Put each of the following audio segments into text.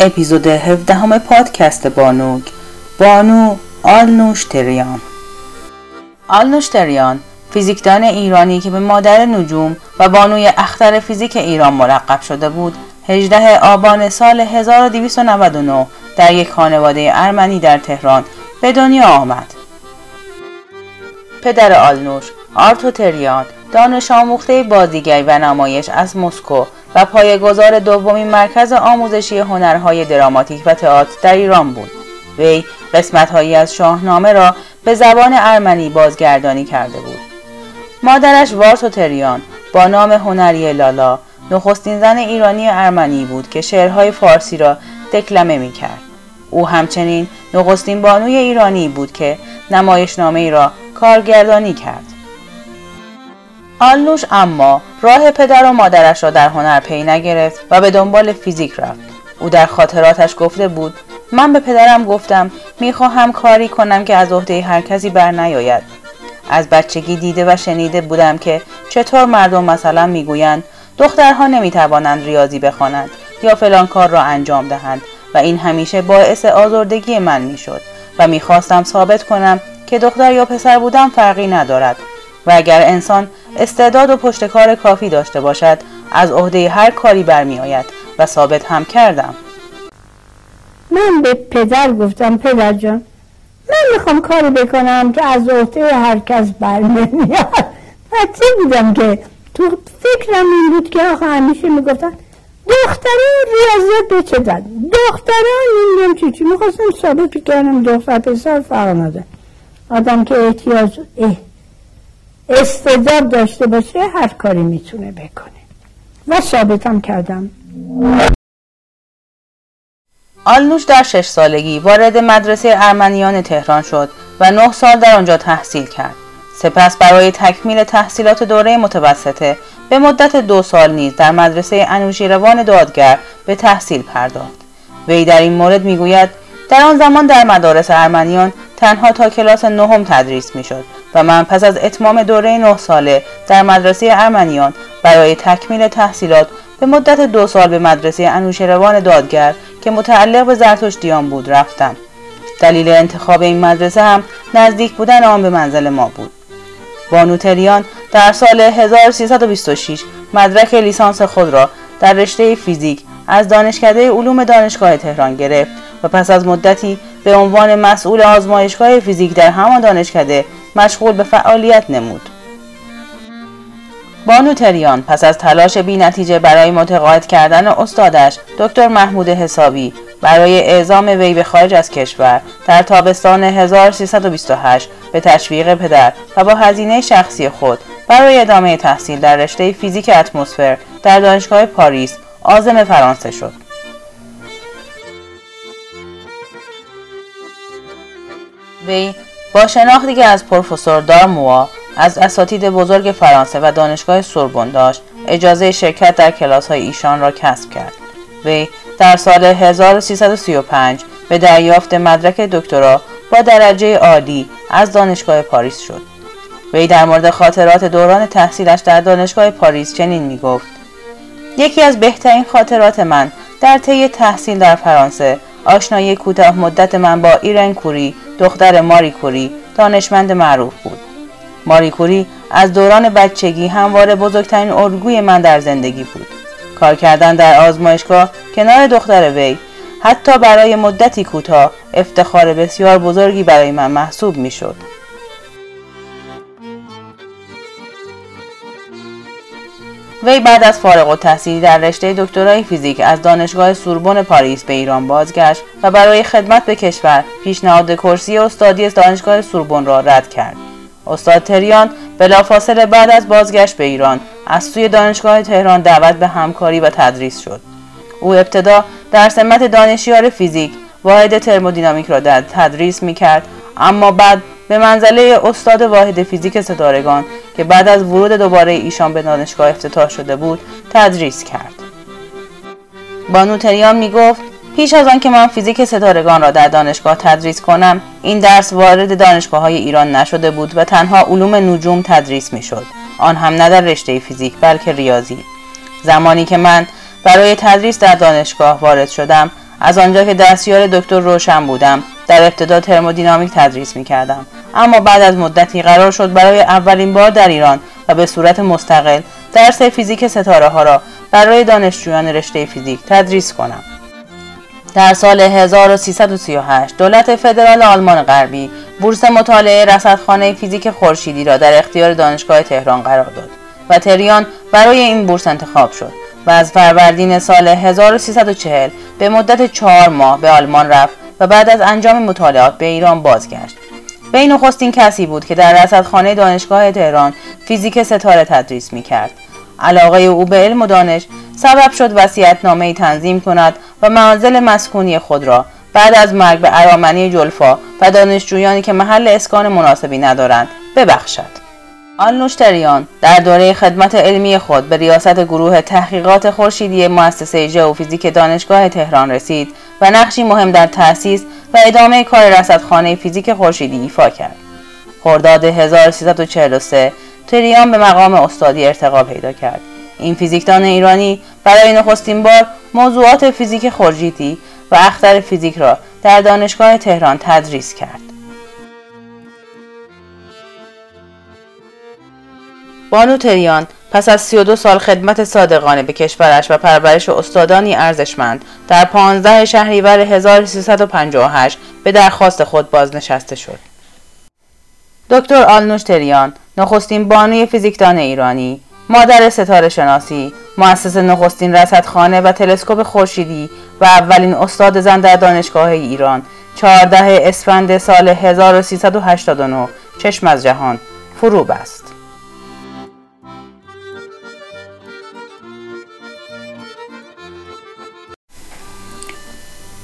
اپیزود 17 همه پادکست بانوک بانو آلنوش تریان آلنوش تریان فیزیکدان ایرانی که به مادر نجوم و بانوی اختر فیزیک ایران مرقب شده بود 18 آبان سال 1299 در یک خانواده ارمنی در تهران به دنیا آمد. پدر آلنوش آرتو تریان دانش آموخته بازیگری و نمایش از مسکو و پایه‌گذار دومین مرکز آموزشی هنرهای دراماتیک و تئاتر در ایران بود. وی قسمتهایی از شاهنامه را به زبان ارمنی بازگردانی کرده بود. مادرش وارتو تریان با نام هنری لالا نخستین زن ایرانی ارمنی بود که شعرهای فارسی را دکلمه می کرد. او همچنین نخستین بانوی ایرانی بود که نمایشنامه ای را کارگردانی کرد. آلنوش اما راه پدر و مادرش را در هنر پی نگرفت و به دنبال فیزیک رفت. او در خاطراتش گفته بود من به پدرم گفتم می‌خواهم کاری کنم که از عهده هر کسی بر نیاید. از بچگی دیده و شنیده بودم که چطور مردم مثلا می‌گویند دخترها نمی‌توانند ریاضی بخوانند یا فلان کار را انجام دهند و این همیشه باعث آزردگی من می‌شد و می‌خواستم ثابت کنم که دختر یا پسر بودن فرقی ندارد. و اگر انسان استعداد و پشتکار کافی داشته باشد از عهده هر کاری برمیآید و ثابت هم کردم. من به پدر گفتم پدر جان من می‌خوام کاری بکنم که از عهده هر کس برنمیاد بچه بودم که تو فکرم این بود که آخه همیشه می‌گفتن دختران ریاضیات به چه دن دختران نمی‌دونم چی چی. می‌خواستم ثابت کردم دختر پسر فرق نداره آدم که احتیاج استعداد داشته باشه هر کاری می‌تونه بکنه. و ثابتم کردم. آلنوش در شش سالگی وارد مدرسه ارمنیان تهران شد و نه سال در آنجا تحصیل کرد. سپس برای تکمیل تحصیلات دوره متوسطه به مدت دو سال نیز در مدرسه انوشیروان دادگر به تحصیل پرداخت. وی در این مورد می‌گوید در آن زمان در مدارس ارمنیان تنها تا کلاس نهم تدریس می‌شد. و من پس از اتمام دوره نه ساله در مدرسه ارمنیان برای تکمیل تحصیلات به مدت دو سال به مدرسه انوشیروان دادگر که متعلق به زرتشتیان بود رفتم. دلیل انتخاب این مدرسه هم نزدیک بودن آن به منزل ما بود. بانوتریان در سال 1326 مدرک لیسانس خود را در رشته فیزیک از دانشکده علوم دانشگاه تهران گرفت و پس از مدتی به عنوان مسئول آزمایشگاه فیزیک در همان دانشکده مشغول به فعالیت نمود. بانو تریان پس از تلاش بی نتیجه برای متقاعد کردن استادش دکتر محمود حسابی برای اعزام وی به خارج از کشور در تابستان 1328 به تشویق پدر و با هزینه شخصی خود برای ادامه تحصیل در رشته فیزیک اتمسفر در دانشگاه پاریس عازم فرانسه شد. وی با شناختی که از پروفسور دارموا از اساتید بزرگ فرانسه و دانشگاه سوربن داشت اجازه شرکت در کلاس های ایشان را کسب کرد. وی در سال 1335 به دریافت مدرک دکترا با درجه عالی از دانشگاه پاریس شد. وی در مورد خاطرات دوران تحصیلش در دانشگاه پاریس چنین می گفت یکی از بهترین خاطرات من در طی تحصیل در فرانسه آشنایی کوتاه مدت من با ایرن کوری دختر ماری کوری دانشمند معروف بود ماری کوری از دوران بچگی همواره بزرگترین الگوی من در زندگی بود کار کردن در آزمایشگاه کنار دختر وی حتی برای مدتی کوتاه افتخار بسیار بزرگی برای من محسوب می‌شد. وی بعد از فارغ التحصیلی در رشته دکترای فیزیک از دانشگاه سوربن پاریس به ایران بازگشت و برای خدمت به کشور پیشنهاد کرسی استادی دانشگاه سوربن را رد کرد. استاد تریان بلافاصله بعد از بازگشت به ایران از سوی دانشگاه تهران دعوت به همکاری و تدریس شد. او ابتدا در سمت دانشیار فیزیک واحد ترمودینامیک را در تدریس می کرد اما بعد به منزله استاد واحد فیزیک ستارگان که بعد از ورود دوباره ایشان به دانشگاه افتتاح شده بود تدریس کرد. بانو تریان می گفت پیش از آن که من فیزیک ستارگان را در دانشگاه تدریس کنم این درس وارد دانشگاه های ایران نشده بود و تنها علوم نجوم تدریس می شد آن هم نه در رشته فیزیک بلکه ریاضی. زمانی که من برای تدریس در دانشگاه وارد شدم از آنجا که دستیار دکتر روشن بودم در ابتدا ترمودینامیک تدریس می کردم اما بعد از مدتی قرار شد برای اولین بار در ایران و به صورت مستقل درس فیزیک ستاره ها را برای دانشجویان رشته فیزیک تدریس کنم. در سال 1338 دولت فدرال آلمان غربی بورس مطالعه رصدخانه فیزیک خورشیدی را در اختیار دانشگاه تهران قرار داد و تریان برای این بورس انتخاب شد و از فروردین سال 1340 به مدت چهار ماه به آلمان رفت و بعد از انجام مطالعات به ایران بازگشت. وی نخستین کسی بود که در رصدخانه دانشگاه تهران فیزیک ستاره تدریس می کرد. علاقه او به علم و دانش سبب شد وسیعتنامه تنظیم کند و منازل مسکونی خود را بعد از مرگ به ارامنی جلفا و دانشجویانی که محل اسکان مناسبی ندارند ببخشد. آلنوشتریان در دوره خدمت علمی خود به ریاست گروه تحقیقات خورشیدی مؤسسه ژئوفیزیک دانشگاه تهران رسید و نقشی مهم در تأسیس و ادامه کار رصدخانه فیزیک خورشیدی ایفا کرد. خرداد 1343 تریان به مقام استادی ارتقا پیدا کرد. این فیزیکدان ایرانی برای نخستین بار موضوعات فیزیک خورشیدی و اختر فیزیک را در دانشگاه تهران تدریس کرد. بانو تریان پس از 32 سال خدمت صادقانه به کشورش و پرورش استادانی ارزشمند در 15 شهریور 1358 به درخواست خود بازنشسته شد. دکتر آلنوش تریان نخستین بانوی فیزیکدان ایرانی مادر ستاره شناسی مؤسس نخستین رصدخانه و تلسکوپ خورشیدی و اولین استاد زن در دانشگاه ایران 14 اسفند سال 1389 چشم از جهان فرو بست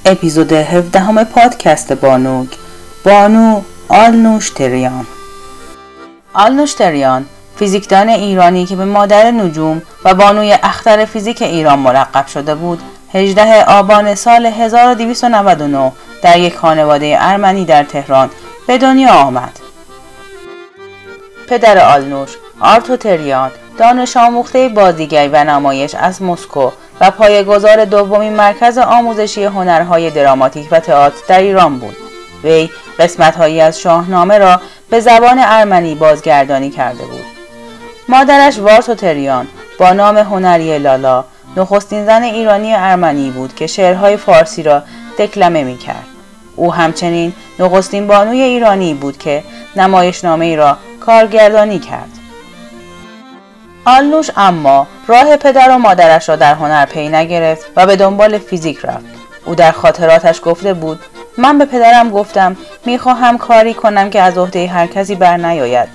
اپیزود 17 همه پادکست بانوک بانو آلنوش تریان آلنوش تریان فیزیکدان ایرانی که به مادر نجوم و بانوی اختر فیزیک ایران مرقب شده بود 18 آبان سال 1299 در یک خانواده ارمنی در تهران به دنیا آمد. پدر آلنوش آرتو تریان دانش آموخته بازیگری و نمایش از مسکو و پایه‌گذار دومین مرکز آموزشی هنرهای دراماتیک و تئاتر در ایران بود. وی قسمتهایی از شاهنامه را به زبان ارمنی بازگردانی کرده بود. مادرش وارتو تریان با نام هنری لالا نخستین زن ایرانی ارمنی بود که شعرهای فارسی را دکلمه می کرد. او همچنین نخستین بانوی ایرانی بود که نمایشنامه ای را کارگردانی کرد. آلنوش اما راه پدر و مادرش را در هنر پی نگرفت و به دنبال فیزیک رفت. او در خاطراتش گفته بود من به پدرم گفتم می‌خواهم کاری کنم که از عهده هر کسی بر نیاید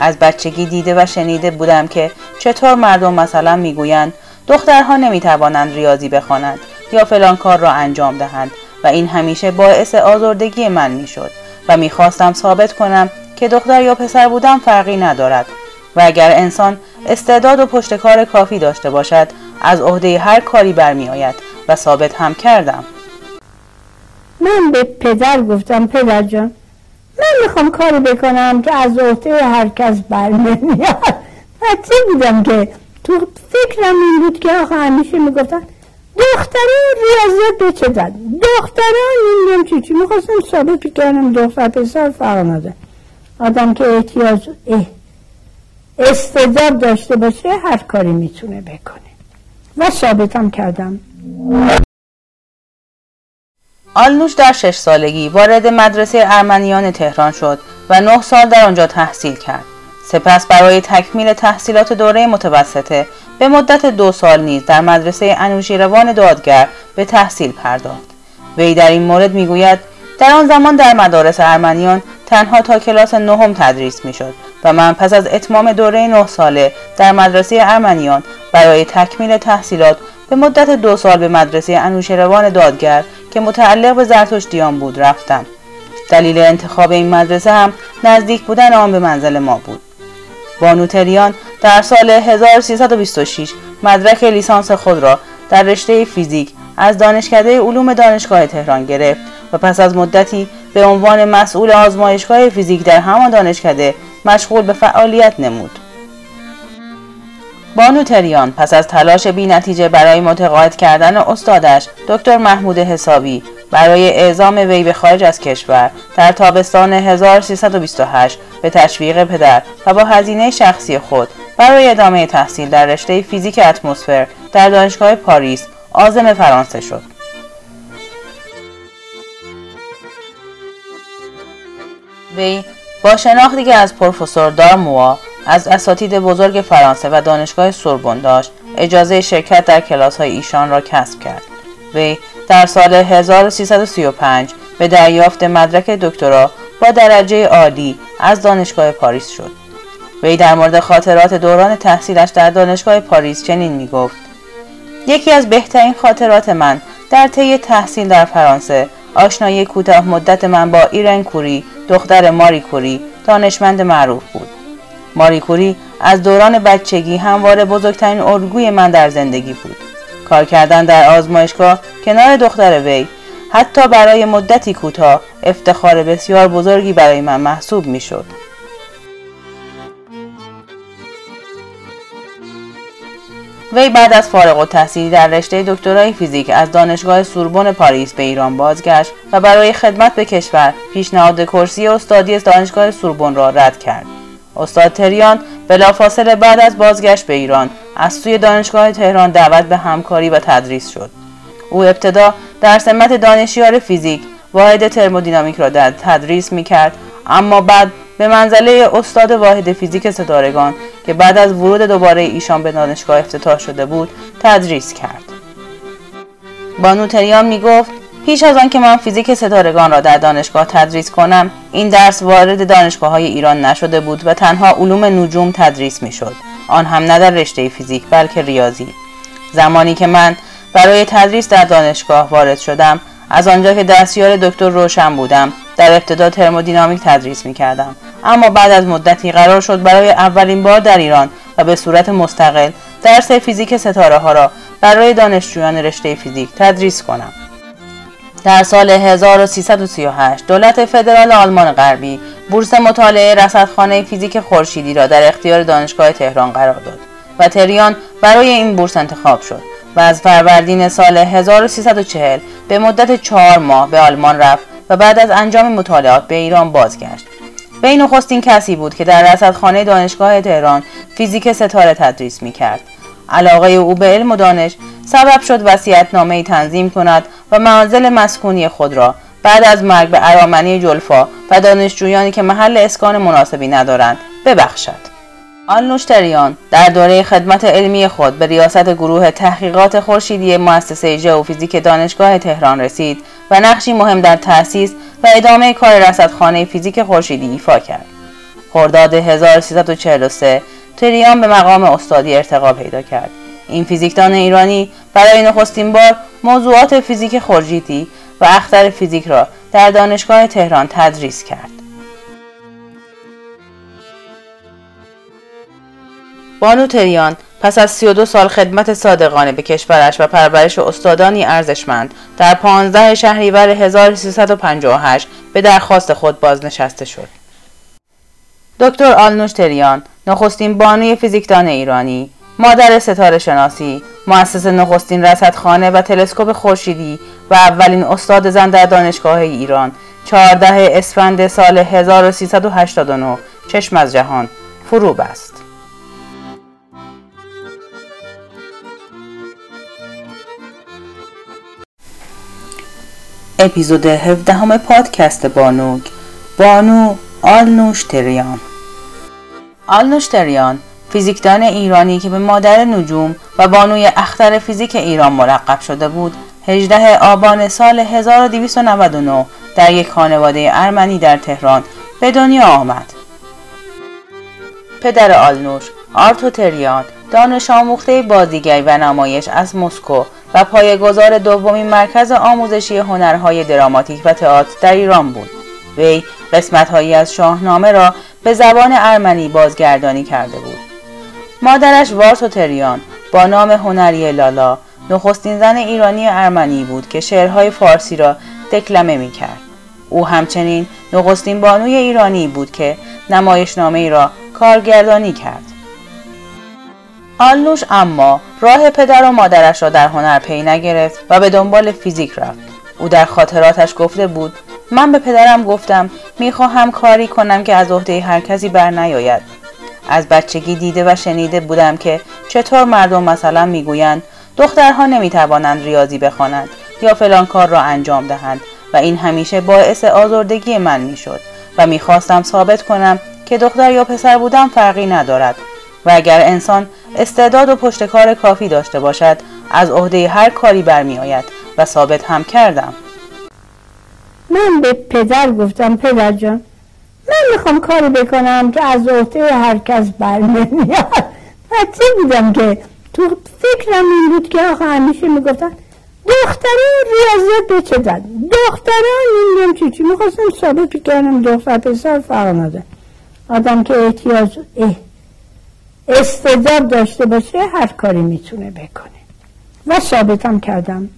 از بچگی دیده و شنیده بودم که چطور مردم مثلا می‌گویند دخترها نمی‌توانند ریاضی بخوانند یا فلان کار را انجام دهند و این همیشه باعث آزردگی من می‌شد و می‌خواستم ثابت کنم که دختر یا پسر بودن فرقی ندارد و اگر انسان استعداد و پشتکار کافی داشته باشد از عهده هر کاری برمیآید و ثابت هم کردم. من به پدر گفتم پدر جان من می‌خوام کاری بکنم که از عهده هر کس برنمیاد چه بودم که تو فکرم این بود که آخه همیشه می‌گفتن دختران ریاضیات به چه زد دختران نمی‌دونم چی چی. می‌خواستم ثابت کنم دختر پسر فرق آدم که احتیاج استعداد داشته باشه هر کاری می‌تونه بکنه و ثابتم کردم آلنوش در شش سالگی وارد مدرسه ارمنیان تهران شد و نه سال در آنجا تحصیل کرد. سپس برای تکمیل تحصیلات دوره متوسطه به مدت دو سال نیز در مدرسه انوشیروان دادگر به تحصیل پرداخت. وی در این مورد می‌گوید در آن زمان در مدارس ارمنیان تنها تا کلاس نهم تدریس می‌شد و من پس از اتمام دوره نه ساله در مدرسه ارمنیان برای تکمیل تحصیلات به مدت دو سال به مدرسه انوشیروان دادگر که متعلق به زرتشتیان بود رفتم. دلیل انتخاب این مدرسه هم نزدیک بودن آن به منزل ما بود. بانوتریان در سال 1326 مدرک لیسانس خود را در رشته فیزیک از دانشکده علوم دانشگاه تهران گرفت و پس از مدتی به عنوان مسئول آزمایشگاه فیزیک در همان دانشکده مشغول به فعالیت نمود بانو تریان پس از تلاش بی نتیجه برای متقاعد کردن استادش دکتر محمود حسابی برای اعزام وی به خارج از کشور در تابستان 1328 به تشویق پدر و با هزینه شخصی خود برای ادامه تحصیل در رشته فیزیک اتمسفر در دانشگاه پاریس عازم فرانسه شد. وی با شناختی که از پروفسور دارموا از اساتید بزرگ فرانسه و دانشگاه سوربن داشت اجازه شرکت در کلاس های ایشان را کسب کرد. وی در سال 1335 به دریافت مدرک دکترا با درجه عالی از دانشگاه پاریس شد. وی در مورد خاطرات دوران تحصیلش در دانشگاه پاریس چنین می گفت یکی از بهترین خاطرات من در طی تحصیل در فرانسه آشنایی کوتاه مدت من با ایرن کوری دختر ماری کوری دانشمند معروف بود ماری کوری از دوران بچگی همواره بزرگترین الگوی من در زندگی بود کار کردن در آزمایشگاه کنار دختر وی حتی برای مدتی کوتاه افتخار بسیار بزرگی برای من محسوب می‌شد. وی بعد از فارغ التحصیلی در رشته دکترای فیزیک از دانشگاه سوربن پاریس به ایران بازگشت و برای خدمت به کشور پیشنهاد کرسی استادی دانشگاه سوربن را رد کرد. استاد تریان بلافاصله بعد از بازگشت به ایران از سوی دانشگاه تهران دعوت به همکاری و تدریس شد. او ابتدا در سمت دانشیار فیزیک واحد ترمودینامیک را در تدریس می کرد اما بعد به منزله استاد واحد فیزیک ستارگان که بعد از ورود دوباره ایشان به دانشگاه افتتاح شده بود تدریس کرد. بانو تریان می گفت پیش از آن که من فیزیک ستارگان را در دانشگاه تدریس کنم این درس وارد دانشگاه های ایران نشده بود و تنها علوم نجوم تدریس می شد آن هم نه در رشته فیزیک بلکه ریاضی. زمانی که من برای تدریس در دانشگاه وارد شدم از آنجا که دستیار دکتر روشن بودم در ابتدا ترمودینامیک تدریس می کردم اما بعد از مدتی قرار شد برای اولین بار در ایران و به صورت مستقل درس فیزیک ستاره ها را برای دانشجویان رشته فیزیک تدریس کنم. در سال 1338 دولت فدرال آلمان غربی بورس مطالعه رصدخانه فیزیک خورشیدی را در اختیار دانشگاه تهران قرار داد و تریان برای این بورس انتخاب شد و از فروردین سال 1340 به مدت چهار ماه به آلمان رفت و بعد از انجام مطالعات به ایران بازگشت. وی نخستین کسی بود که در رصدخانه دانشگاه تهران فیزیک ستاره تدریس می کرد. علاقه او به علم و دانش سبب شد وسیعتنامه تنظیم کند و منازل مسکونی خود را بعد از مرگ به ارامنی جلفا و دانشجویانی که محل اسکان مناسبی ندارند ببخشد. آلنوشتریان در دوره خدمت علمی خود به ریاست گروه تحقیقات خورشیدی مؤسسه ژئوفیزیک دانشگاه تهران رسید و نقشی مهم در تأسیس و ادامه کار رصدخانه فیزیک خورشیدی ایفا کرد. خرداد 1343 تریان به مقام استادی ارتقا پیدا کرد. این فیزیکدان ایرانی برای نخستین بار موضوعات فیزیک خورشیدی و اختر فیزیک را در دانشگاه تهران تدریس کرد. بانو تریان پس از 32 سال خدمت صادقانه به کشورش و پرورش استادانی ارزشمند در 15 شهریور 1358 به درخواست خود بازنشسته شد. دکتر آلنوش تریان نخستین بانوی فیزیکدان ایرانی مادر ستاره شناسی مؤسس نخستین رصدخانه و تلسکوپ خورشیدی و اولین استاد زن در دانشگاه ایران 14 اسفند سال 1389 چشم از جهان فرو بست اپیزود 17 همه پادکست بانوک بانو آلنوش تریان آلنوش تریان فیزیکدان ایرانی که به مادر نجوم و بانوی اختر فیزیک ایران مرقب شده بود 18 آبان سال 1299 در یک خانواده ارمنی در تهران به دنیا آمد. پدر آلنوش آرتو تریان دانش آموخته بازیگری و نمایش از مسکو و پایگزار دومین مرکز آموزشی هنرهای دراماتیک و تئاتر در ایران بود. وی قسمتهایی از شاهنامه را به زبان ارمنی بازگردانی کرده بود. مادرش وارتو تریان با نام هنری لالا نخستین زن ایرانی ارمنی بود که شعرهای فارسی را دکلمه می کرد. او همچنین نخستین بانوی ایرانی بود که نمایشنامه ای را کارگردانی کرد. آلنوش اما راه پدر و مادرش را در هنر پی نگرفت و به دنبال فیزیک رفت. او در خاطراتش گفته بود من به پدرم گفتم می‌خواهم کاری کنم که از عهده هر کسی بر نیاید. از بچگی دیده و شنیده بودم که چطور مردم مثلا می‌گویند دخترها نمی‌توانند ریاضی بخوانند یا فلان کار را انجام دهند و این همیشه باعث آزردگی من می‌شد و می‌خواستم ثابت کنم که دختر یا پسر بودن فرقی ندارد. و اگر انسان استعداد و پشتکار کافی داشته باشد از عهده هر کاری برمیآید و ثابت هم کردم. من به پدر گفتم پدر جان من می‌خوام کاری بکنم که از عهده هر کس برنمیاد چه بودم که تو فکرم این بود که آخه همیشه می‌گفتن دختران ریاضیات به چه دختران نمی‌دونم چی چی. می‌خواستم ثابت کنم دختر پسر فرق نداره آدم که احتیاج استعداد داشته باشه هر کاری می‌تونه بکنه و ثابتم کردم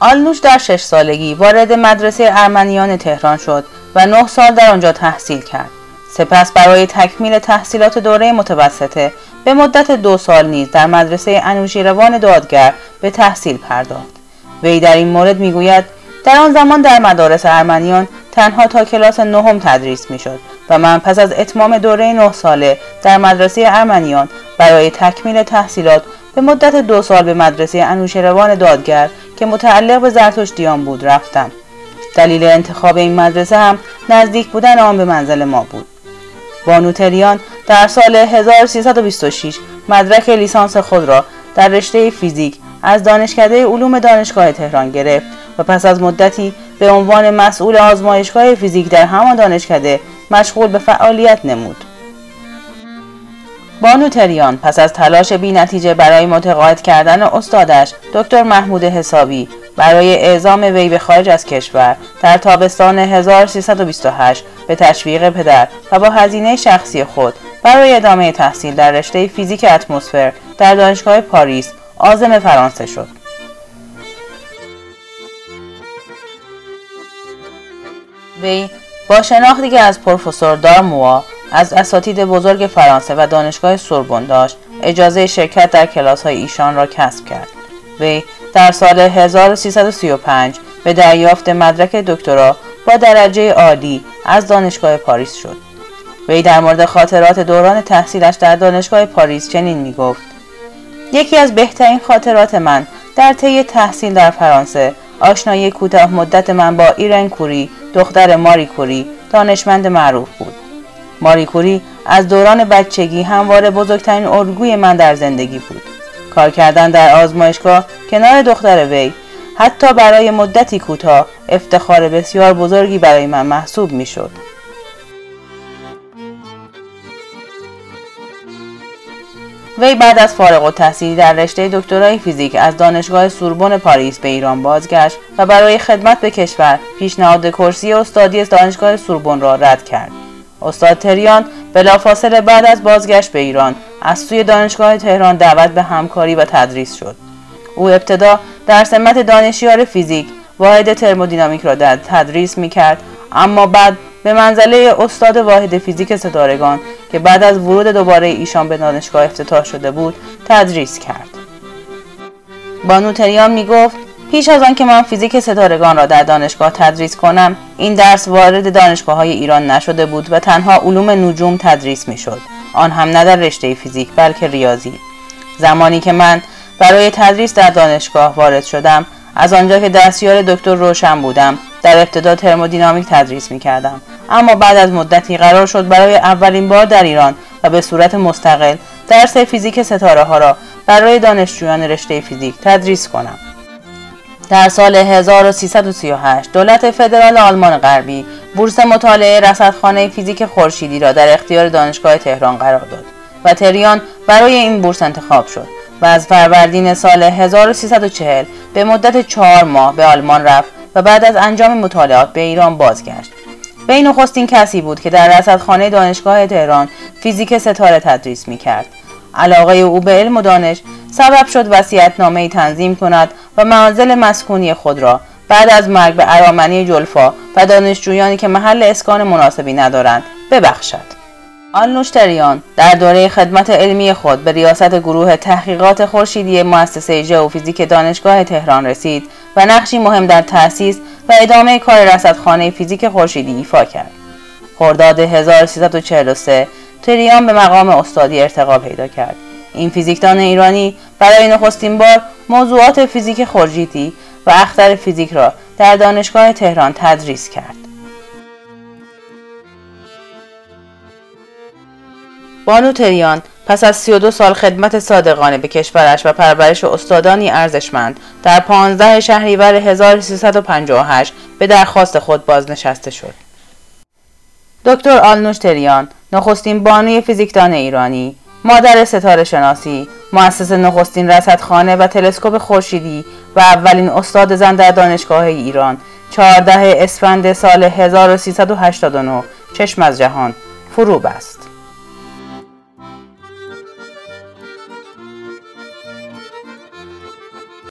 آلنوش در شش سالگی وارد مدرسه ارمنیان تهران شد و نه سال در آنجا تحصیل کرد. سپس برای تکمیل تحصیلات دوره متوسطه به مدت دو سال نیز در مدرسه انوشیروان دادگر به تحصیل پرداخت. وی در این مورد می‌گوید در آن زمان در مدارس ارمنیان تنها تا کلاس نهم تدریس می‌شد و من پس از اتمام دوره نه ساله در مدرسه ارمنیان برای تکمیل تحصیلات به مدت دو سال به مدرسه انوشیروان دادگر که متعلق به زرتشتیان بود رفتم. دلیل انتخاب این مدرسه هم نزدیک بودن آن به منزل ما بود. بانوتریان در سال 1326 مدرک لیسانس خود را در رشته فیزیک از دانشکده علوم دانشگاه تهران گرفت و پس از مدتی به عنوان مسئول آزمایشگاه فیزیک در همان دانشکده مشغول به فعالیت نمود. بانو تریان پس از تلاش بی نتیجه برای متقاعد کردن استادش دکتر محمود حسابی برای اعزام وی به خارج از کشور در تابستان 1328 به تشویق پدر و با هزینه شخصی خود برای ادامه تحصیل در رشته فیزیک اتمسفر در دانشگاه پاریس آزم فرانسه شد. وی با شناختی که از پروفسور دارموا از اساتید بزرگ فرانسه و دانشگاه سوربن داشت اجازه شرکت در کلاس های ایشان را کسب کرد. وی در سال 1335 به دریافت مدرک دکترا با درجه عالی از دانشگاه پاریس شد. وی در مورد خاطرات دوران تحصیلش در دانشگاه پاریس چنین می گفت یکی از بهترین خاطرات من در طی تحصیل در فرانسه آشنایی کوتاه مدت من با ایرن کوری دختر ماری کوری دانشمند معروف بود ماری کوری از دوران بچگی همواره بزرگترین الگوی من در زندگی بود کار کردن در آزمایشگاه کنار دختر وی حتی برای مدتی کوتاه افتخار بسیار بزرگی برای من محسوب می‌شد. وی بعد از فارغ التحصیلی در رشته دکترای فیزیک از دانشگاه سوربن پاریس به ایران بازگشت و برای خدمت به کشور پیشنهاد کرسی استادی دانشگاه سوربن را رد کرد. استاد تریان بلافاصله بعد از بازگشت به ایران از سوی دانشگاه تهران دعوت به همکاری و تدریس شد. او ابتدا در سمت دانشیار فیزیک واحد ترمودینامیک را در تدریس می کرد اما بعد به منزله استاد واحد فیزیک ستارگان که بعد از ورود دوباره ایشان به دانشگاه افتتاح شده بود تدریس کرد. بانو تریان می گفت پیش از آن که من فیزیک ستارگان را در دانشگاه تدریس کنم این درس وارد دانشگاه های ایران نشده بود و تنها علوم نجوم تدریس می شد آن هم نه در رشته فیزیک بلکه ریاضی. زمانی که من برای تدریس در دانشگاه وارد شدم از آنجا که دستیار دکتر روشن بودم در ابتدا ترمودینامیک تدریس می کردم اما بعد از مدتی قرار شد برای اولین بار در ایران و به صورت مستقل درس فیزیک ستاره ها را برای دانشجویان رشته فیزیک تدریس کنم. در سال 1338 دولت فدرال آلمان غربی بورس مطالعه رصدخانه فیزیک خورشیدی را در اختیار دانشگاه تهران قرار داد و تریان برای این بورس انتخاب شد و از فروردین سال 1340 به مدت چهار ماه به آلمان رفت و بعد از انجام مطالعات به ایران بازگشت. وی نخستین کسی بود که در رصدخانه دانشگاه تهران فیزیک ستاره تدریس می کرد علاقه او به علم و دانش سبب شد وصیت‌نامه تنظیم کند و منازل مسکونی خود را بعد از مرگ به ارامنی جلفا و دانشجویانی که محل اسکان مناسبی ندارند ببخشد. آلنوشتریان در دوره خدمت علمی خود به ریاست گروه تحقیقات خورشیدی مؤسسه ژئوفیزیک دانشگاه تهران رسید و نقشی مهم در تأسیس و ادامه کار رصدخانه فیزیک خورشیدی ایفا کرد. خرداد 1343 تریان به مقام استادی ارتقا پیدا کرد. این فیزیکدان ایرانی برای نخستین بار موضوعات فیزیک خورشیدی و اختر فیزیک را در دانشگاه تهران تدریس کرد. بانو تریان پس از 32 سال خدمت صادقانه به کشورش و پرورش استادانی ارزشمند در 15 شهریور 1358 به درخواست خود بازنشسته شد. دکتر آلنوش تریان نخستین بانوی فیزیکدان ایرانی مادر ستاره شناسی مؤسس نخستین رصدخانه و تلسکوپ خورشیدی و اولین استاد زن در دانشگاه ایران 14 اسفند سال 1389 چشم از جهان فرو بست